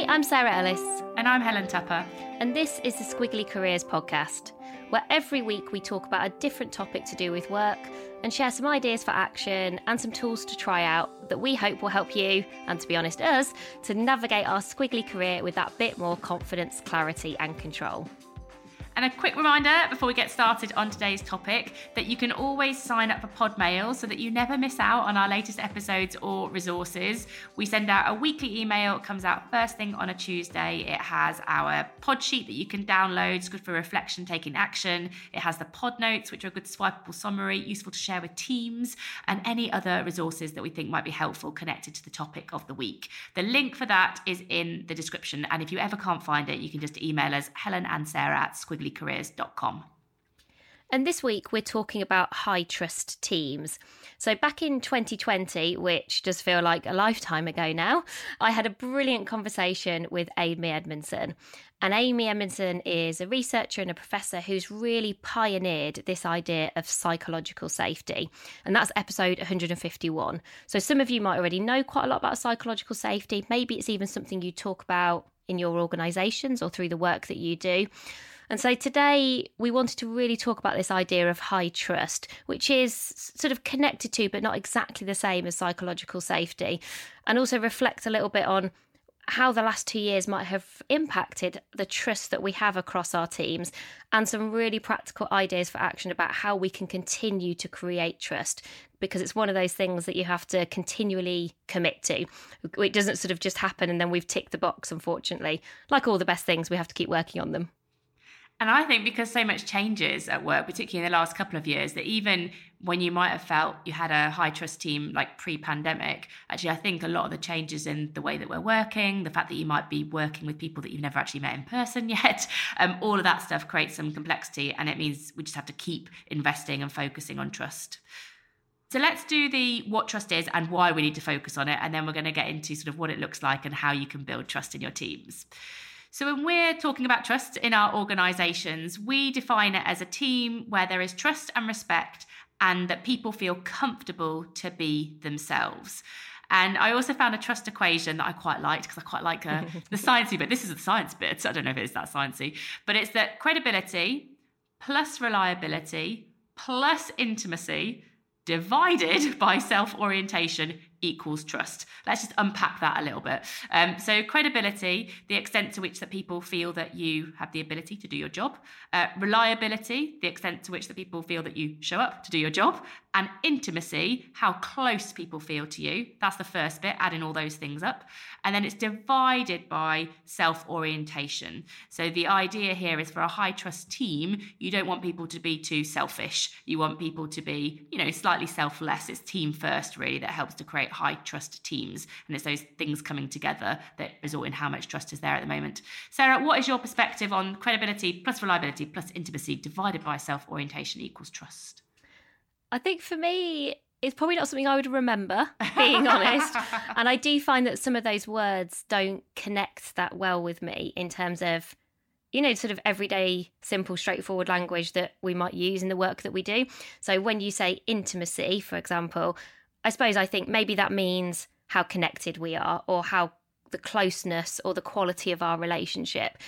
Hi, I'm Sarah Ellis, And I'm Helen Tupper. and this is the Squiggly Careers podcast, where every week we talk about a different topic to do with work and share some ideas for action and some tools to try out that we hope will help you, and to be honest, us, to navigate our squiggly career with that bit more confidence, clarity, and control. And a quick reminder before we get started on today's topic that you can always sign up for Podmail so that you never miss out on our latest episodes or resources. We send out a weekly email, it comes out first thing on a Tuesday. It has our pod sheet that you can download, it's good for reflection, taking action. It has the pod notes, which are a good swipeable summary, useful to share with teams, and any other resources that we think might be helpful connected to the topic of the week. The link for that is in the description. And if you ever can't find it, you can just email us, Helen and Sarah at squigglycareers.com. And this week we're talking about high trust teams. So, back in 2020, which does feel like a lifetime ago now, I had a brilliant conversation with Amy Edmondson. And Amy Edmondson is a researcher and a professor who's really pioneered this idea of psychological safety. And that's episode 151. So, some of you might already know quite a lot about psychological safety. Maybe it's even something you talk about in your organizations or through the work that you do. And so today we wanted to really talk about this idea of high trust, which is sort of connected to, but not exactly the same as psychological safety, and also reflect a little bit on how the last two years might have impacted the trust that we have across our teams and some really practical ideas for action about how we can continue to create trust because it's one of those things that you have to continually commit to. It doesn't sort of just happen and then we've ticked the box, unfortunately. Like all the best things, we have to keep working on them. And I think because so much changes at work, particularly in the last couple of years, that even when you might have felt you had a high trust team like pre pandemic, actually, I think a lot of the changes in the way that we're working, the fact that you might be working with people that you've never actually met in person yet, um, all of that stuff creates some complexity. And it means we just have to keep investing and focusing on trust. So let's do the what trust is and why we need to focus on it. And then we're going to get into sort of what it looks like and how you can build trust in your teams. So, when we're talking about trust in our organizations, we define it as a team where there is trust and respect and that people feel comfortable to be themselves. And I also found a trust equation that I quite liked because I quite like uh, the sciencey bit. This is the science bit. I don't know if it's that sciencey, but it's that credibility plus reliability plus intimacy divided by self orientation equals trust. Let's just unpack that a little bit. Um, so, credibility, the extent to which that people feel that you have the ability to do your job. Uh, reliability, the extent to which that people feel that you show up to do your job. And intimacy, how close people feel to you. That's the first bit, adding all those things up. And then it's divided by self orientation. So, the idea here is for a high trust team, you don't want people to be too selfish. You want people to be, you know, slightly selfless. It's team first, really, that helps to create high trust teams. And it's those things coming together that result in how much trust is there at the moment. Sarah, what is your perspective on credibility plus reliability plus intimacy divided by self orientation equals trust? I think for me, it's probably not something I would remember, being honest. And I do find that some of those words don't connect that well with me in terms of, you know, sort of everyday, simple, straightforward language that we might use in the work that we do. So when you say intimacy, for example, I suppose I think maybe that means how connected we are or how the closeness or the quality of our relationship.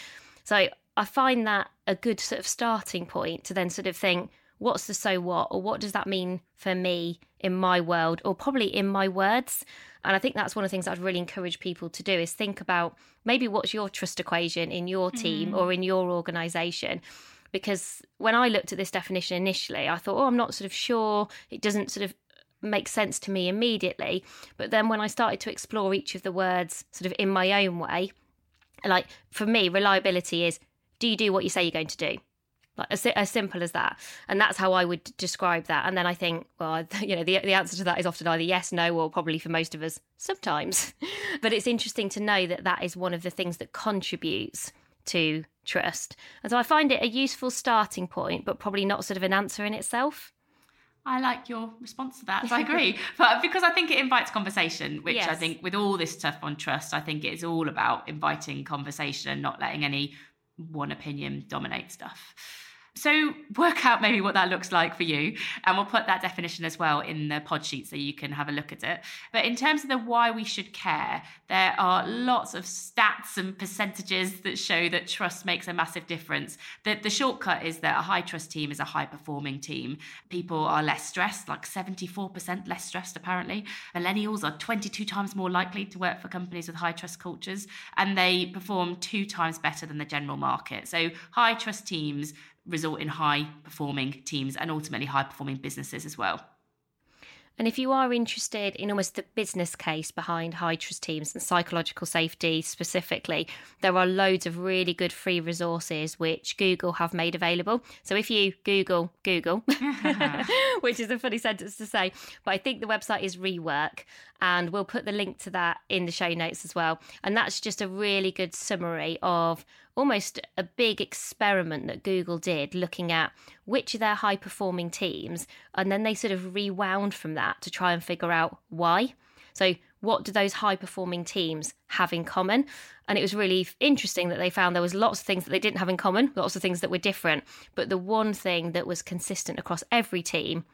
So I find that a good sort of starting point to then sort of think, what's the so what, or what does that mean for me in my world, or probably in my words? And I think that's one of the things I'd really encourage people to do is think about maybe what's your trust equation in your team mm. or in your organization. Because when I looked at this definition initially, I thought, oh, I'm not sort of sure. It doesn't sort of make sense to me immediately. But then when I started to explore each of the words sort of in my own way, like for me, reliability is do you do what you say you're going to do? Like as, as simple as that, and that's how I would describe that. And then I think, well, you know, the the answer to that is often either yes, no, or probably for most of us, sometimes. but it's interesting to know that that is one of the things that contributes to trust, and so I find it a useful starting point, but probably not sort of an answer in itself. I like your response to that. So I agree. but because I think it invites conversation, which yes. I think with all this stuff on trust, I think it's all about inviting conversation and not letting any one opinion dominate stuff. So work out maybe what that looks like for you. And we'll put that definition as well in the pod sheet so you can have a look at it. But in terms of the why we should care, there are lots of stats and percentages that show that trust makes a massive difference. That the shortcut is that a high trust team is a high performing team. People are less stressed, like 74% less stressed apparently. Millennials are 22 times more likely to work for companies with high trust cultures, and they perform two times better than the general market. So high trust teams result in high performing teams and ultimately high performing businesses as well. And if you are interested in almost the business case behind high trust teams and psychological safety specifically, there are loads of really good free resources which Google have made available. So if you Google Google, which is a funny sentence to say, but I think the website is Rework, and we'll put the link to that in the show notes as well. And that's just a really good summary of almost a big experiment that Google did looking at which of their high performing teams, and then they sort of rewound from that to try and figure out why. So, what do those high performing teams have in common? And it was really interesting that they found there was lots of things that they didn't have in common, lots of things that were different. But the one thing that was consistent across every team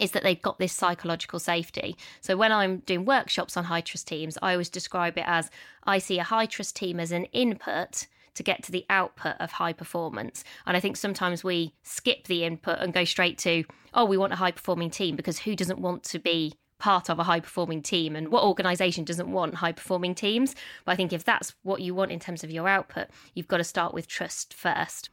is that they've got this psychological safety. So when I'm doing workshops on high trust teams, I always describe it as I see a high trust team as an input to get to the output of high performance. And I think sometimes we skip the input and go straight to, oh, we want a high performing team because who doesn't want to be part of a high performing team and what organization doesn't want high performing teams? But I think if that's what you want in terms of your output, you've got to start with trust first.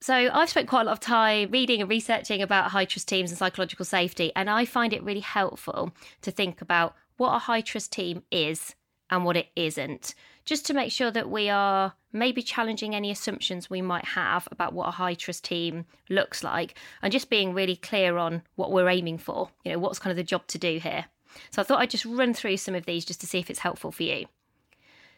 So I've spent quite a lot of time reading and researching about high trust teams and psychological safety, and I find it really helpful to think about what a high trust team is and what it isn't, just to make sure that we are maybe challenging any assumptions we might have about what a high trust team looks like and just being really clear on what we're aiming for, you know, what's kind of the job to do here. So I thought I'd just run through some of these just to see if it's helpful for you.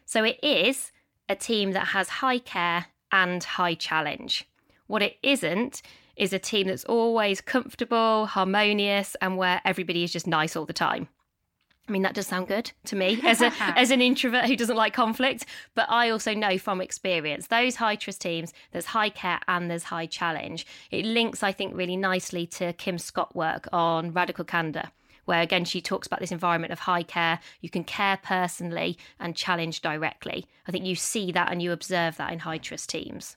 So it is a team that has high care and high challenge. What it isn't is a team that's always comfortable, harmonious, and where everybody is just nice all the time. I mean, that does sound good to me as a as an introvert who doesn't like conflict. But I also know from experience those high trust teams, there's high care and there's high challenge. It links, I think, really nicely to Kim Scott work on radical candor, where again she talks about this environment of high care. You can care personally and challenge directly. I think you see that and you observe that in high trust teams.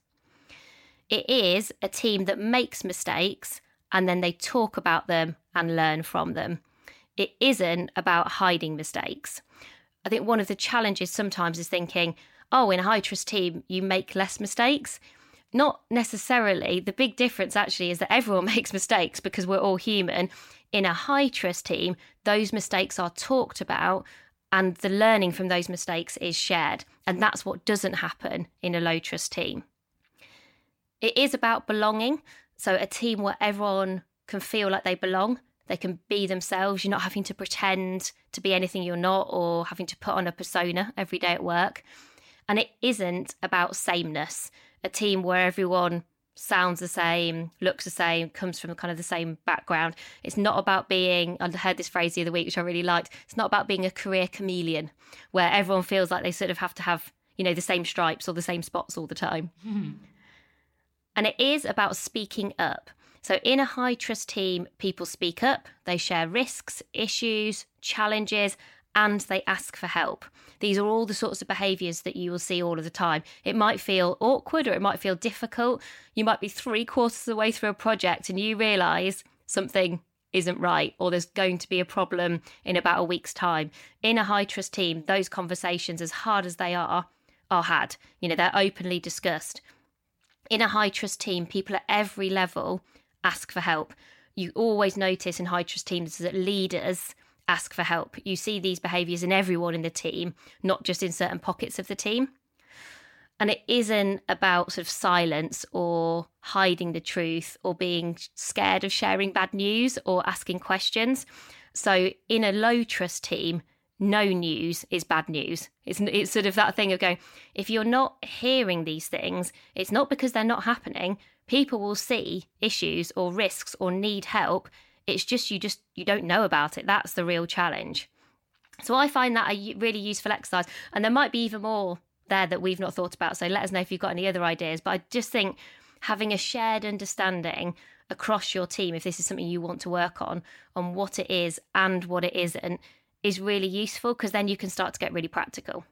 It is a team that makes mistakes and then they talk about them and learn from them. It isn't about hiding mistakes. I think one of the challenges sometimes is thinking, oh, in a high trust team, you make less mistakes. Not necessarily. The big difference actually is that everyone makes mistakes because we're all human. In a high trust team, those mistakes are talked about and the learning from those mistakes is shared. And that's what doesn't happen in a low trust team. It is about belonging. So, a team where everyone can feel like they belong, they can be themselves. You're not having to pretend to be anything you're not or having to put on a persona every day at work. And it isn't about sameness. A team where everyone sounds the same, looks the same, comes from kind of the same background. It's not about being, I heard this phrase the other week, which I really liked. It's not about being a career chameleon where everyone feels like they sort of have to have, you know, the same stripes or the same spots all the time. Mm-hmm. And it is about speaking up. So, in a high trust team, people speak up, they share risks, issues, challenges, and they ask for help. These are all the sorts of behaviors that you will see all of the time. It might feel awkward or it might feel difficult. You might be three quarters of the way through a project and you realize something isn't right or there's going to be a problem in about a week's time. In a high trust team, those conversations, as hard as they are, are had. You know, they're openly discussed. In a high trust team, people at every level ask for help. You always notice in high trust teams that leaders ask for help. You see these behaviours in everyone in the team, not just in certain pockets of the team. And it isn't about sort of silence or hiding the truth or being scared of sharing bad news or asking questions. So, in a low trust team, no news is bad news. It's, it's sort of that thing of going, if you're not hearing these things, it's not because they're not happening. People will see issues or risks or need help it's just you just you don't know about it. That's the real challenge. So I find that a really useful exercise, and there might be even more there that we've not thought about. So let us know if you've got any other ideas. But I just think having a shared understanding across your team, if this is something you want to work on, on what it is and what it isn't, is really useful because then you can start to get really practical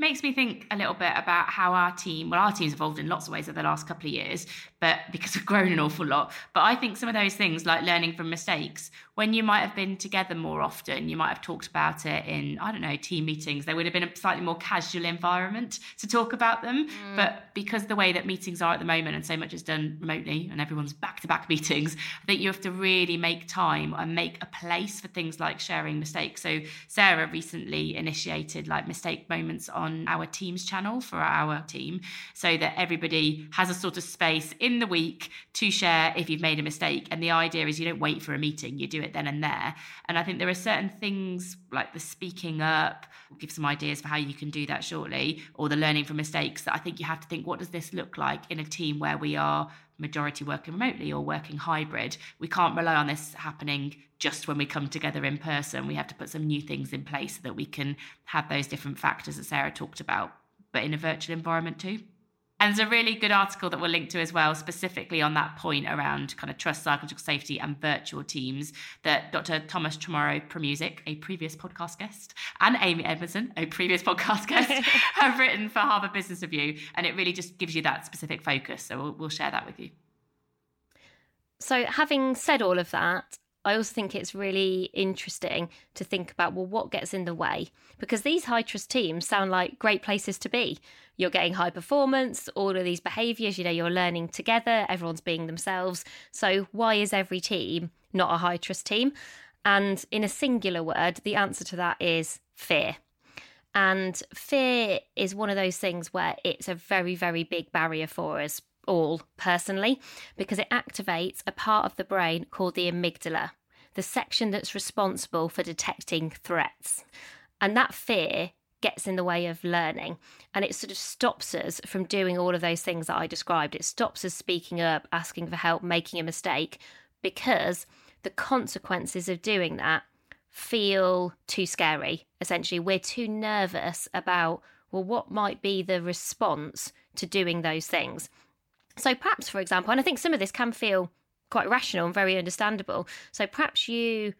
makes me think a little bit about how our team, well, our team's evolved in lots of ways over the last couple of years, but because we've grown an awful lot. But I think some of those things, like learning from mistakes, when you might have been together more often, you might have talked about it in, I don't know, team meetings. There would have been a slightly more casual environment to talk about them. Mm. But because the way that meetings are at the moment and so much is done remotely and everyone's back to back meetings, I think you have to really make time and make a place for things like sharing mistakes. So Sarah recently initiated like mistake moments on on our Teams channel for our team so that everybody has a sort of space in the week to share if you've made a mistake. And the idea is you don't wait for a meeting, you do it then and there. And I think there are certain things like the speaking up, we'll give some ideas for how you can do that shortly, or the learning from mistakes that I think you have to think what does this look like in a team where we are majority working remotely or working hybrid. We can't rely on this happening just when we come together in person. We have to put some new things in place so that we can have those different factors that Sarah talked about, but in a virtual environment too. And there's a really good article that we'll link to as well, specifically on that point around kind of trust, psychological safety, and virtual teams that Dr. Tomas Chamorro Premuzic, a previous podcast guest, and Amy Edmondson, a previous podcast guest, have written for Harvard Business Review. And it really just gives you that specific focus. So we'll, we'll share that with you. So, having said all of that, I also think it's really interesting to think about well, what gets in the way? Because these high trust teams sound like great places to be. You're getting high performance, all of these behaviors, you know, you're learning together, everyone's being themselves. So, why is every team not a high trust team? And in a singular word, the answer to that is fear. And fear is one of those things where it's a very, very big barrier for us all personally because it activates a part of the brain called the amygdala, the section that's responsible for detecting threats. And that fear gets in the way of learning and it sort of stops us from doing all of those things that I described. It stops us speaking up, asking for help, making a mistake because the consequences of doing that feel too scary. Essentially, we're too nervous about, well, what might be the response to doing those things. So perhaps, for example, and I think some of this can feel quite rational and very understandable. So perhaps you,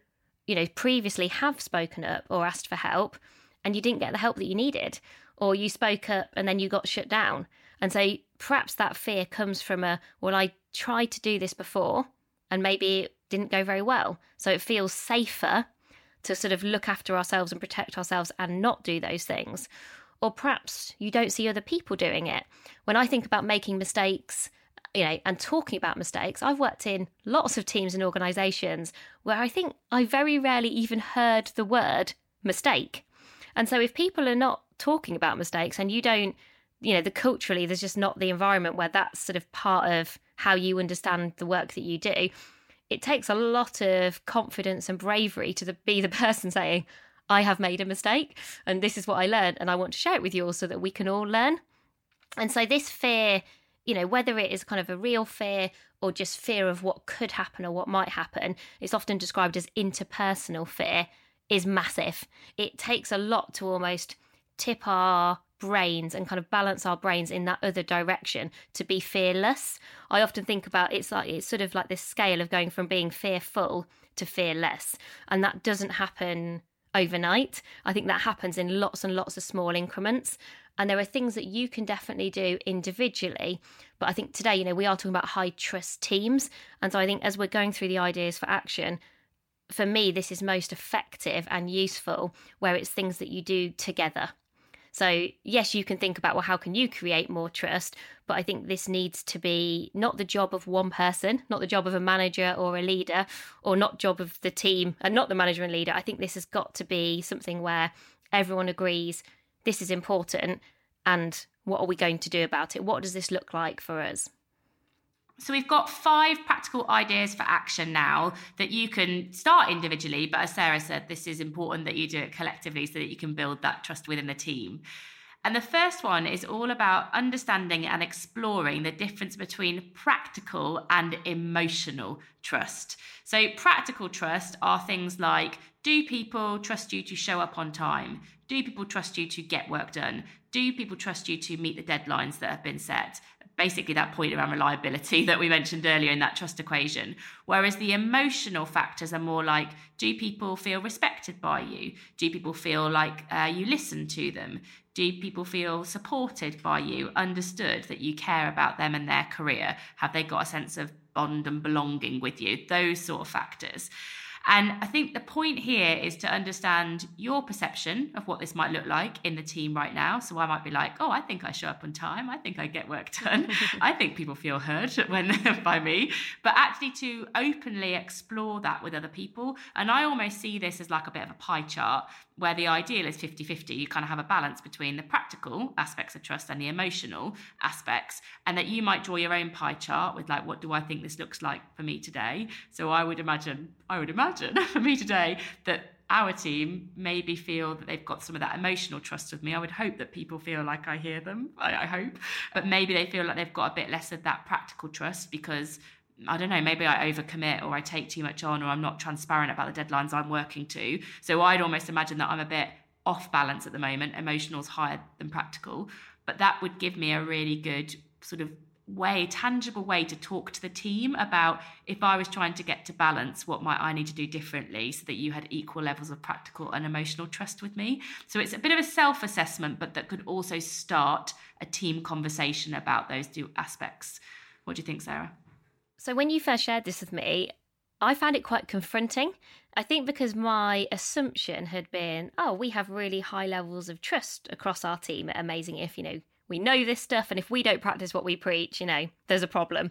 you know, previously have spoken up or asked for help and you didn't get the help that you needed, or you spoke up and then you got shut down. And so perhaps that fear comes from a, well, I tried to do this before and maybe it didn't go very well. So it feels safer to sort of look after ourselves and protect ourselves and not do those things or perhaps you don't see other people doing it. When I think about making mistakes, you know, and talking about mistakes, I've worked in lots of teams and organizations where I think I very rarely even heard the word mistake. And so if people are not talking about mistakes and you don't, you know, the culturally, there's just not the environment where that's sort of part of how you understand the work that you do. It takes a lot of confidence and bravery to the, be the person saying, I have made a mistake and this is what I learned and I want to share it with you all so that we can all learn. And so this fear, you know, whether it is kind of a real fear or just fear of what could happen or what might happen, it's often described as interpersonal fear, is massive. It takes a lot to almost tip our brains and kind of balance our brains in that other direction to be fearless. I often think about it's like it's sort of like this scale of going from being fearful to fearless. And that doesn't happen overnight. I think that happens in lots and lots of small increments. And there are things that you can definitely do individually. But I think today, you know, we are talking about high trust teams. And so I think as we're going through the ideas for action, for me, this is most effective and useful where it's things that you do together. So, yes, you can think about, well, how can you create more trust? But I think this needs to be not the job of one person, not the job of a manager or a leader, or not job of the team and not the manager and leader. I think this has got to be something where everyone agrees this is important and what are we going to do about it? What does this look like for us? So we've got five practical ideas for action now that you can start individually, but as Sarah said, this is important that you do it collectively so that you can build that trust within the team. And the first one is all about understanding and exploring the difference between practical and emotional trust. So, practical trust are things like do people trust you to show up on time? Do people trust you to get work done? Do people trust you to meet the deadlines that have been set? basically that point around reliability that we mentioned earlier in that trust equation. Whereas the emotional factors are more like do people feel respected by you? Do people feel like uh, you listen to them? Do people feel supported by you, understood that you care about them and their career? Have they got a sense of bond and belonging with you? Those sort of factors. And I think the point here is to understand your perception of what this might look like in the team right now. So I might be like, oh, I think I show up on time. I think I get work done. I think people feel heard when by me. But actually to openly explore that with other people. And I almost see this as like a bit of a pie chart where the ideal is 50 50. You kind of have a balance between the practical aspects of trust and the emotional aspects, and that you might draw your own pie chart with, like, what do I think this looks like for me today? So I would imagine, I would imagine for me today that our team maybe feel that they've got some of that emotional trust with me. I would hope that people feel like I hear them. I, I hope. But maybe they feel like they've got a bit less of that practical trust because I don't know, maybe I overcommit or I take too much on or I'm not transparent about the deadlines I'm working to. So I'd almost imagine that I'm a bit off balance at the moment. Emotional's higher than practical. But that would give me a really good sort of way, tangible way to talk to the team about if I was trying to get to balance, what might I need to do differently so that you had equal levels of practical and emotional trust with me. So it's a bit of a self assessment, but that could also start a team conversation about those two aspects. What do you think, Sarah? So, when you first shared this with me, I found it quite confronting. I think because my assumption had been, oh, we have really high levels of trust across our team at Amazing If, you know, we know this stuff, and if we don't practice what we preach, you know, there's a problem.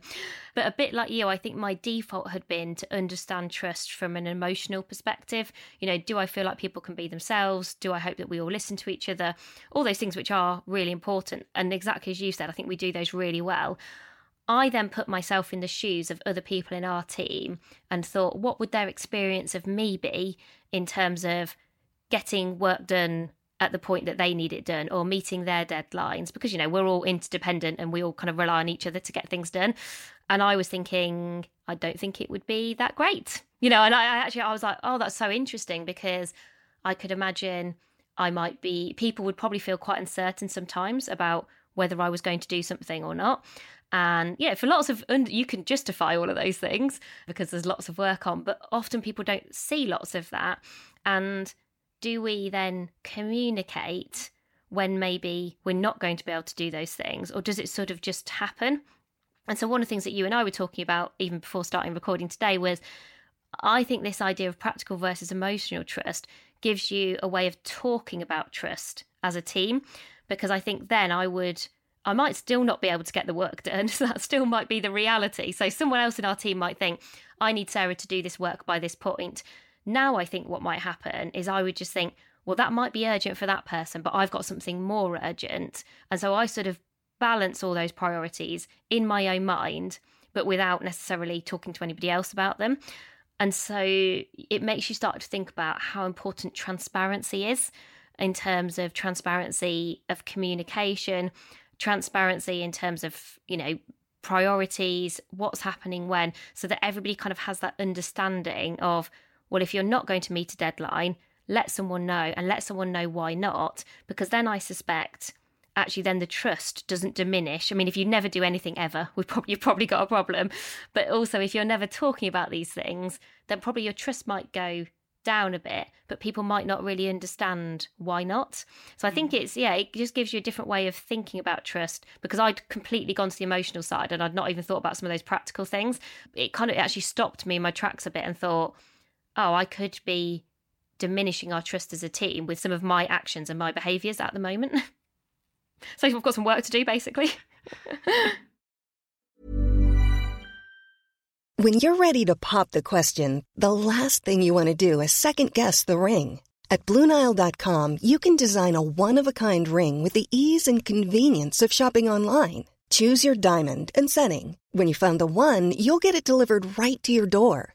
But a bit like you, I think my default had been to understand trust from an emotional perspective. You know, do I feel like people can be themselves? Do I hope that we all listen to each other? All those things which are really important. And exactly as you said, I think we do those really well. I then put myself in the shoes of other people in our team and thought, what would their experience of me be in terms of getting work done at the point that they need it done or meeting their deadlines? Because, you know, we're all interdependent and we all kind of rely on each other to get things done. And I was thinking, I don't think it would be that great. You know, and I, actually, I was like, oh, that's so interesting because I could imagine I might be, people would probably feel quite uncertain sometimes about whether I was going to do something or not. And yeah, for lots of, you can justify all of those things because there's lots of work on, but often people don't see lots of that. And do we then communicate when maybe we're not going to be able to do those things, or does it sort of just happen? And so, one of the things that you and I were talking about even before starting recording today was I think this idea of practical versus emotional trust gives you a way of talking about trust as a team, because I think then I would I might still not be able to get the work done. So that still might be the reality. So someone else in our team might think, I need Sarah to do this work by this point. Now I think what might happen is I would just think, well, that might be urgent for that person, but I've got something more urgent. And so I sort of balance all those priorities in my own mind, but without necessarily talking to anybody else about them. And so it makes you start to think about how important transparency is in terms of transparency of communication, transparency in terms of, you know, priorities, what's happening when, so that everybody kind of has that understanding of, well, if you're not going to meet a deadline, let someone know and let someone know why not. Because then I suspect actually then the trust doesn't diminish. I mean, if you never do anything ever, we've probably, you've probably got a problem. But also, if you're never talking about these things, then probably your trust might go down a bit, but people might not really understand why not. So I think mm. it's, yeah, it just gives you a different way of thinking about trust because I'd completely gone to the emotional side and I'd not even thought about some of those practical things. It kind of actually stopped me in my tracks a bit and thought, oh, I could be diminishing our trust as a team with some of my actions and my behaviours at the moment. so I've got some work to do basically. When you're ready to pop the question, the last thing you want to do is second guess the ring. At Bluenile.com, you can design a one of a kind ring with the ease and convenience of shopping online. Choose your diamond and setting. When you find the one, you'll get it delivered right to your door.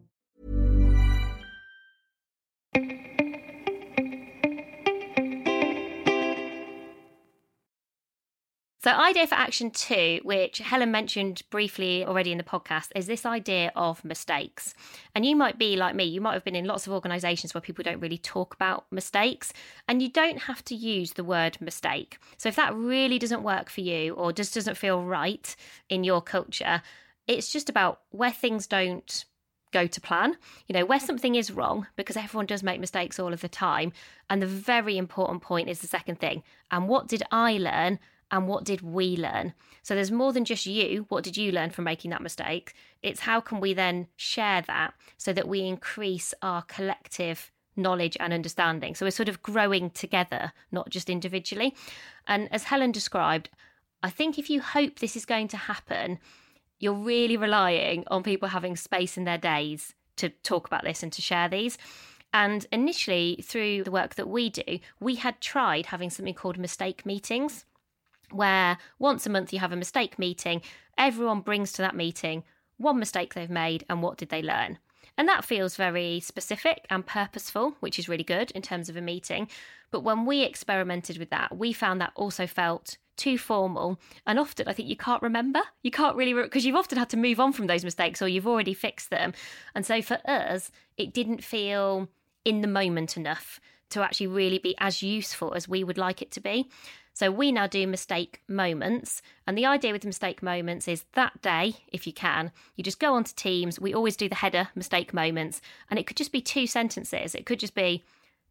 So, idea for action two, which Helen mentioned briefly already in the podcast, is this idea of mistakes. And you might be like me, you might have been in lots of organizations where people don't really talk about mistakes, and you don't have to use the word mistake. So, if that really doesn't work for you or just doesn't feel right in your culture, it's just about where things don't go to plan, you know, where mm. something is wrong, because everyone does make mistakes all of the time. And the very important point is the second thing. And what did I learn? and what did we learn? So there's more than just you. What did you learn from making that mistake? It's how can we then share that so that we increase our collective knowledge and understanding. So we're sort of growing together, not just individually. And as Helen described, I think if you hope this is going to happen, you're really relying on people having space in their days to talk about this and to share these. And initially, through the work that we do, we had tried having something called mistake meetings where once a month you have a mistake meeting, everyone brings to that meeting one mistake they've made and what did they learn. And that feels very specific and purposeful, which is really good in terms of a meeting. But when we experimented with that, we found that also felt too formal. And often I think you can't remember. You can't really, because re- you've often had to move on from those mistakes or you've already fixed them. And so for us, it didn't feel in the moment enough to actually really be as useful as we would like it to be. So we now do mistake moments. And the idea with mistake moments is that day, if you can, you just go onto Teams. We always do the header mistake moments. And it could just be two sentences. It could just be,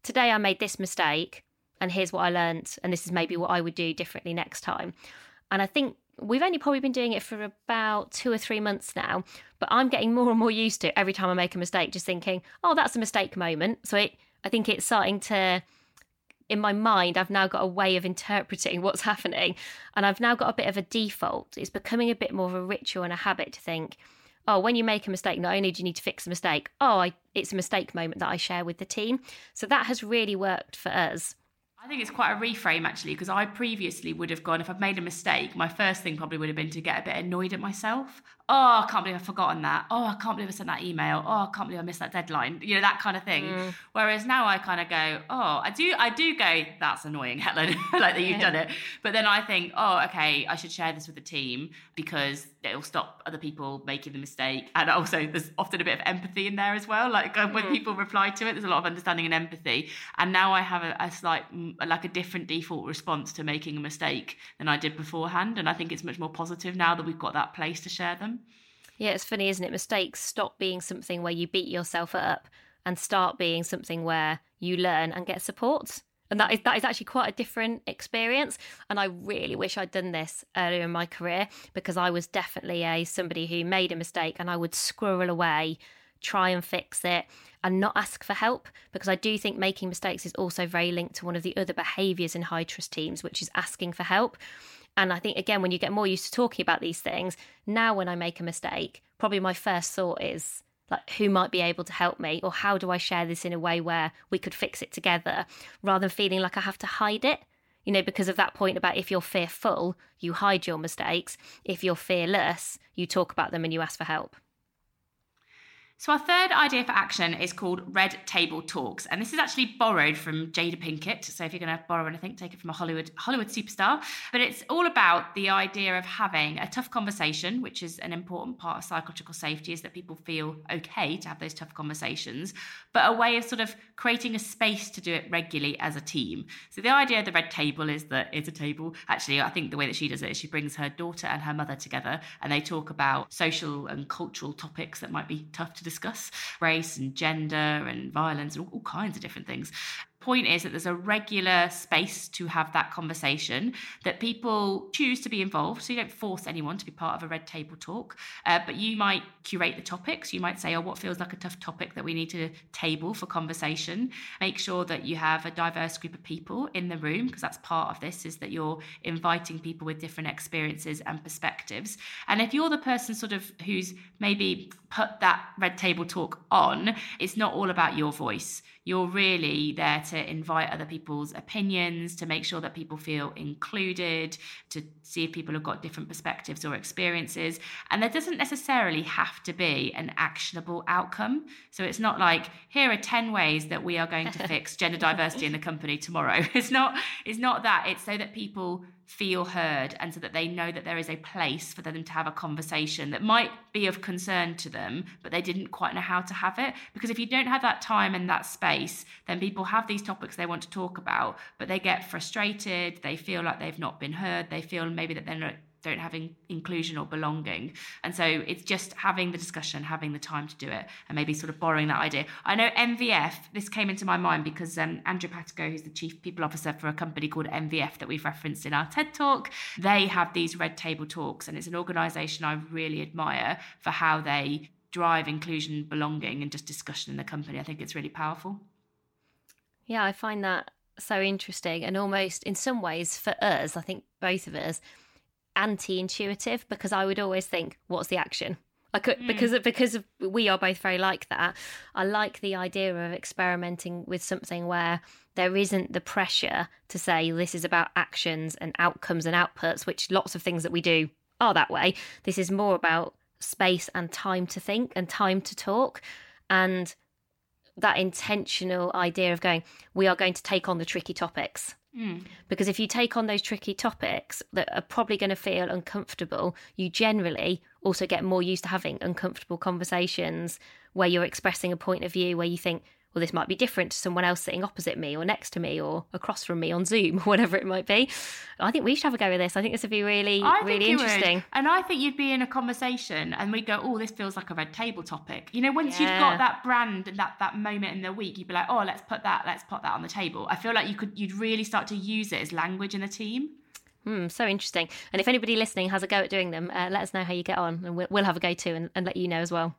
today I made this mistake, and here's what I learned. And this is maybe what I would do differently next time. And I think we've only probably been doing it for about two or three months now, but I'm getting more and more used to it every time I make a mistake, just thinking, oh, that's a mistake moment. So it, I think it's starting to in my mind, I've now got a way of interpreting what's happening. And I've now got a bit of a default. It's becoming a bit more of a ritual and a habit to think, oh, when you make a mistake, not only do you need to fix the mistake, oh, I, it's a mistake moment that I share with the team. So that has really worked for us. I think it's quite a reframe actually, because I previously would have gone, if I've made a mistake, my first thing probably would have been to get a bit annoyed at myself. Oh, I can't believe I've forgotten that. Oh, I can't believe I sent that email. Oh, I can't believe I missed that deadline. You know, that kind of thing. Mm. Whereas now I kind of go, oh, I do, I do go, that's annoying, Helen, like that you've yeah. done it. But then I think, oh, okay, I should share this with the team because it'll stop other people making the mistake. And also, there's often a bit of empathy in there as well. Like um, when mm. people reply to it, there's a lot of understanding and empathy. And now I have a, a slight, like a different default response to making a mistake than I did beforehand. And I think it's much more positive now that we've got that place to share them. Yeah, it's funny, isn't it? Mistakes stop being something where you beat yourself up and start being something where you learn and get support. And that is that is actually quite a different experience. And I really wish I'd done this earlier in my career because I was definitely a somebody who made a mistake and I would squirrel away, try and fix it, and not ask for help because I do think making mistakes is also very linked to one of the other behaviours in high trust teams, which is asking for help. And I think, again, when you get more used to talking about these things, now when I make a mistake, probably my first thought is, like who might be able to help me or how do I share this in a way where we could fix it together rather than feeling like I have to hide it? You know because of that point about if you're fearful you hide your mistakes. If you're fearless you talk about them and you ask for help so, our third idea for action is called Red Table Talks. And this is actually borrowed from Jada Pinkett. So, if you're going to borrow anything, take it from a Hollywood, Hollywood superstar. But it's all about the idea of having a tough conversation, which is an important part of psychological safety, is that people feel okay to have those tough conversations, but a way of sort of creating a space to do it regularly as a team. So, the idea of the Red Table is that it's a table. Actually, I think the way that she does it is she brings her daughter and her mother together and they talk about social and cultural topics that might be tough to discuss race and gender and violence and all, all kinds of different things. Point is that there's a regular space to have that conversation that people choose to be involved so you don't force anyone to be part of a red table talk uh, but you might curate the topics. You might say oh what feels like a tough topic that we need to table for conversation? Make sure that you have a diverse group of people in the room because that's part of this is that you're inviting people with different experiences and perspectives. And if you're the person sort of who's maybe put that red table talk on it's not all about your voice you're really there to invite other people's opinions, to make sure that people feel included, to see if people have got different perspectives or experiences. And there doesn't necessarily have to be an actionable outcome. So it's not like, here are 10 ways that we are going to fix gender diversity in the company tomorrow. It's not, it's not that. It's so that people feel heard and so that they know that there is a place for them to have a conversation that might be of concern to them, but they didn't quite know how to have it. Because if you don't have that time and that space, then people have these topics they want to talk about, but they get frustrated, they feel like they've not been heard, they feel maybe that they're not don't have in- inclusion or belonging. And so it's just having the discussion, having the time to do it, and maybe sort of borrowing that idea. I know MVF, this came into my mind because um, Andrew Patico, who's the chief people officer for a company called MVF that we've referenced in our TED talk, they have these red table talks, and it's an organization I really admire for how they drive inclusion, belonging, and just discussion in the company. I think it's really powerful. Yeah, I find that so interesting and almost in some ways for us, I think both of us, anti-intuitive because I would always think, what's the action? I could mm. because of, because of, we are both very like that. I like the idea of experimenting with something where there isn't the pressure to say this is about actions and outcomes and outputs, which lots of things that we do are that way. This is more about space and time to think and time to talk and that intentional idea of going, we are going to take on the tricky topics Mm. Because if you take on those tricky topics that are probably going to feel uncomfortable, you generally also get more used to having uncomfortable conversations where you're expressing a point of view where you think, well, this might be different to someone else sitting opposite me or next to me or across from me on Zoom or whatever it might be. I think we should have a go with this. I think this would be really, I really interesting. Would. And I think you'd be in a conversation and we'd go, oh, this feels like a red table topic. You know, once yeah. you've got that brand and that, that moment in the week, you'd be like, oh, let's put that, let's put that on the table. I feel like you could, you'd really start to use it as language in the team. Hmm, so interesting. And if anybody listening has a go at doing them, uh, let us know how you get on and we'll, we'll have a go too and, and let you know as well.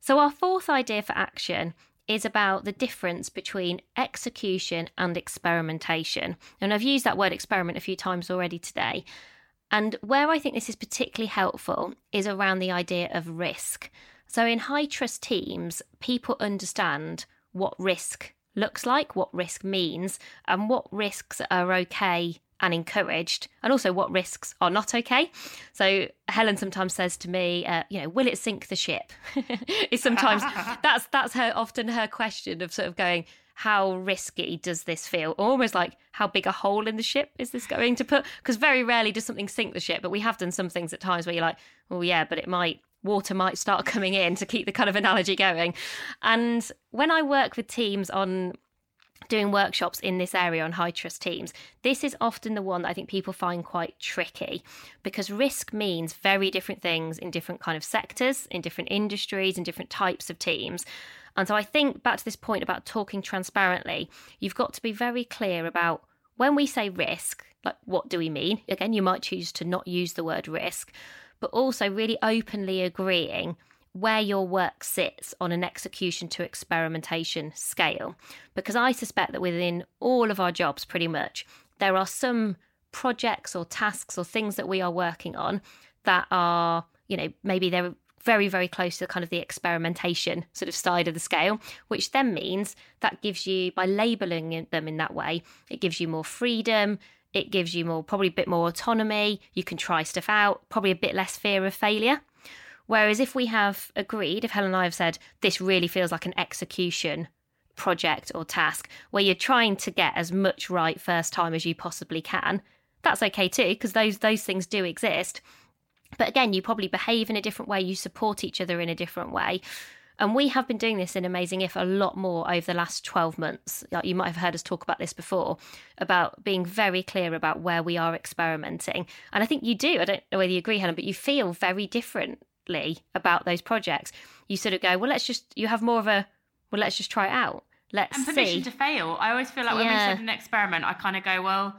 So, our fourth idea for action is about the difference between execution and experimentation. And I've used that word experiment a few times already today. And where I think this is particularly helpful is around the idea of risk. So, in high trust teams, people understand what risk looks like, what risk means, and what risks are okay and encouraged, and also what risks are not okay. So Helen sometimes says to me, uh, you know, will it sink the ship? it's sometimes that's that's her often her question of sort of going, how risky does this feel? Almost like how big a hole in the ship is this going to put? Because very rarely does something sink the ship, but we have done some things at times where you're like, oh yeah, but it might water might start coming in to keep the kind of analogy going. And when I work with teams on doing workshops in this area on high trust teams, this is often the one that I think people find quite tricky because risk means very different things in different kind of sectors, in different industries, in different types of teams. And so I think back to this point about talking transparently, you've got to be very clear about when we say risk, like what do we mean? Again, you might choose to not use the word risk, but also really openly agreeing where your work sits on an execution to experimentation scale. Because I suspect that within all of our jobs, pretty much, there are some projects or tasks or things that we are working on that are, you know, maybe they're very, very close to kind of the experimentation sort of side of the scale, which then means that gives you, by labeling them in that way, it gives you more freedom. It gives you more, probably a bit more autonomy. You can try stuff out, probably a bit less fear of failure. Whereas if we have agreed, if Helen and I have said, this really feels like an execution project or task where you're trying to get as much right first time as you possibly can, that's okay too, because those those things do exist. But again, you probably behave in a different way, you support each other in a different way. And we have been doing this in Amazing If a lot more over the last 12 months. You might have heard us talk about this before, about being very clear about where we are experimenting. And I think you do. I don't know whether you agree, Helen, but you feel very different about those projects. You sort of go, well, let's just, you have more of a, well, let's just try it out. Let's and permission see. to fail. I always feel like when yeah. we said an experiment, I kind of go, well,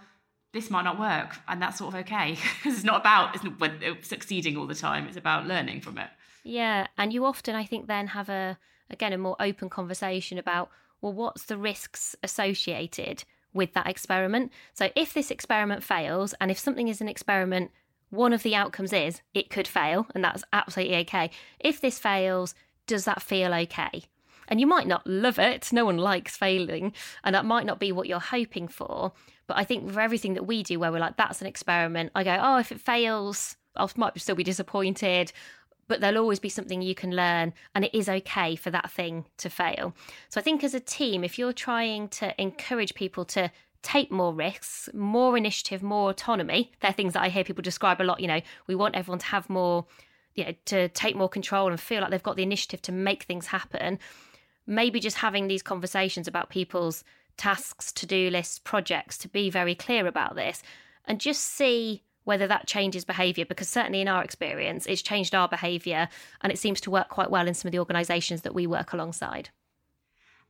this might not work, and that's sort of okay because it's not about it's not succeeding all the time. It's about learning from it. Yeah, and you often, I think, then have a again a more open conversation about well, what's the risks associated with that experiment? So if this experiment fails, and if something is an experiment one of the outcomes is it could fail, and that's absolutely okay. If this fails, does that feel okay? And you might not love it, no one likes failing, and that might not be what you're hoping for. But I think for everything that we do, where we're like, that's an experiment, I go, oh, if it fails, I might still be disappointed, but there'll always be something you can learn, and it is okay for that thing to fail. So I think as a team, if you're trying to encourage people to take more risks, more initiative, more autonomy. They're things that I hear people describe a lot. You know, we want everyone to have more, you know, to take more control and feel like they've got the initiative to make things happen. Maybe just having these conversations about people's tasks, to do lists, projects, to be very clear about this and just see whether that changes behaviour because certainly in our experience it's changed our behaviour and it seems to work quite well in some of the organisations that we work alongside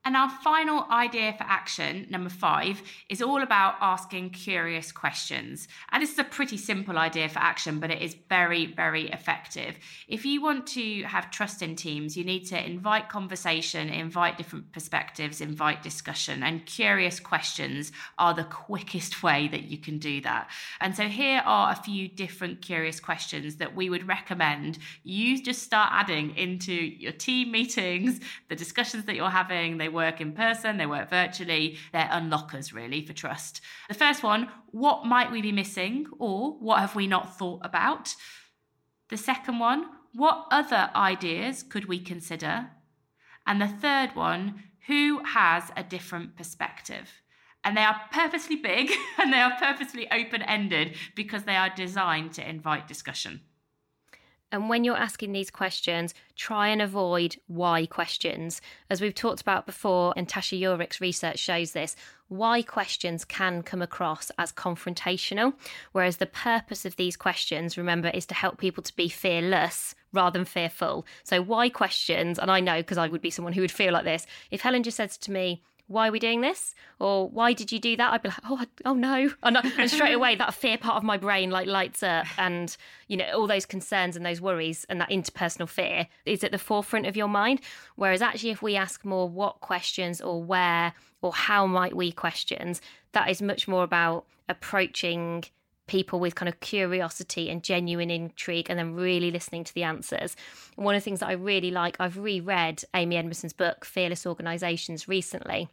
and our final idea for action, number five, is all about asking curious questions. And this is a pretty simple idea for action, but it is very, very effective. If you want to have trust in teams, you need to invite conversation, invite different perspectives, invite discussion. And curious questions are the quickest way that you can do that. And so here are a few different curious questions that we would recommend you just start adding into your team meetings, the discussions that you're having. They work in person, they work virtually. They're unlockers, really, for trust. The first one what might we be missing, or what have we not thought about? The second one what other ideas could we consider? And the third one who has a different perspective? And they are purposely big and they are purposely open ended because they are designed to invite discussion. And when you're asking these questions, try and avoid why questions. As we've talked about before, and Tasha Eurich's research shows this, why questions can come across as confrontational, whereas the purpose of these questions, remember, is to help people to be fearless rather than fearful. So, why questions? And I know because I would be someone who would feel like this. If Helen just says to me, why are we doing this? Or why did you do that? I'd be like, oh, oh no. And, and straight away, that fear part of my brain like lights up and, you know, all those concerns and those worries and that interpersonal fear is at the forefront of your mind. Whereas actually, if we ask more what questions or where or how might we questions, that is much more about approaching people with kind of curiosity and genuine intrigue and then really listening to the answers. And one of the things that I really like, I've reread Amy Edmondson's book, Fearless Organizations, recently.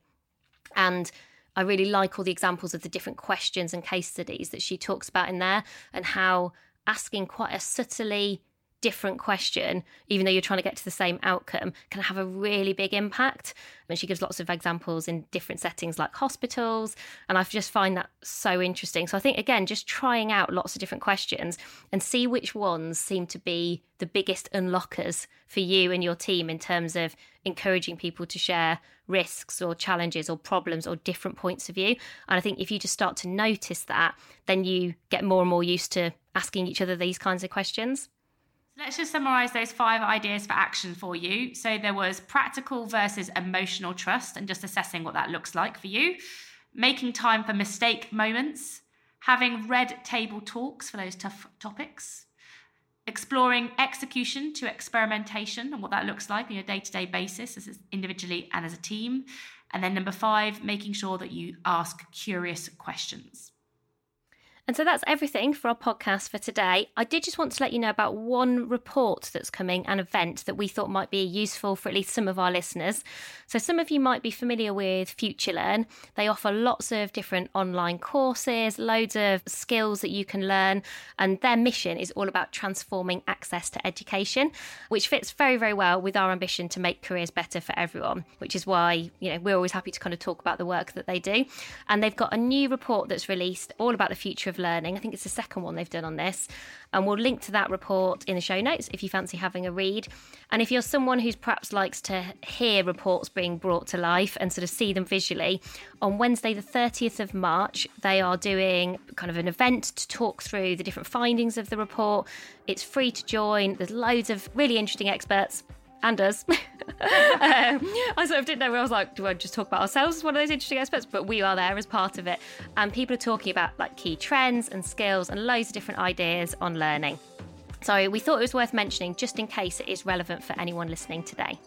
And I really like all the examples of the different questions and case studies that she talks about in there and how asking quite a subtly different question, even though you're trying to get to the same outcome, can have a really big impact. And she gives lots of examples in different settings like hospitals. And I just find that so interesting. So I think, again, just trying out lots of different questions and see which ones seem to be the biggest unlockers for you and your team in terms of encouraging people to share risks or challenges or problems or different points of view. And I think if you just start to notice that, then you get more and more used to asking each other these kinds of questions. Let's just summarize those five ideas for action for you. So there was practical versus emotional trust and just assessing what that looks like for you, making time for mistake moments, having red table talks for those tough topics, exploring execution to experimentation and what that looks like on your day to day basis as individually and as a team. And then number five, making sure that you ask curious questions. And so that's everything for our podcast for today. I did just want to let you know about one report that's coming, an event that we thought might be useful for at least some of our listeners. So, some of you might be familiar with FutureLearn. They offer lots of different online courses, loads of skills that you can learn, and their mission is all about transforming access to education, which fits very, very well with our ambition to make careers better for everyone, which is why, you know, we're always happy to kind of talk about the work that they do. And they've got a new report that's released all about the future of learning. I think it's the second one they've done on this. And we'll link to that report in the show notes if you fancy having a read. And if you're someone who's perhaps likes to hear reports being brought to life and sort of see them visually, on Wednesday, the 30th of March, they are doing kind of an event to talk through the different findings of the report. It's free to join, there's loads of really interesting experts and us. um, I sort of didn't know. I was like, do I just talk about ourselves as one of those interesting experts? But we are there as part of it, and people are talking about like key trends and skills and loads of different ideas on learning. So we thought it was worth mentioning just in case it is relevant for anyone listening today.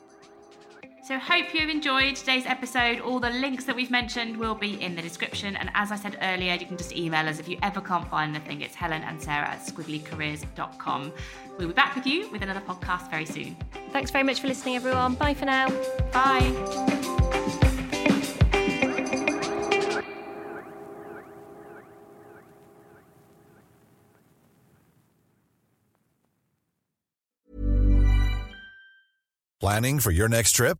So, hope you've enjoyed today's episode. All the links that we've mentioned will be in the description. And as I said earlier, you can just email us if you ever can't find anything. It's Helen and Sarah at squigglycareers.com. We'll be back with you with another podcast very soon. Thanks very much for listening, everyone. Bye for now. Bye. Planning for your next trip?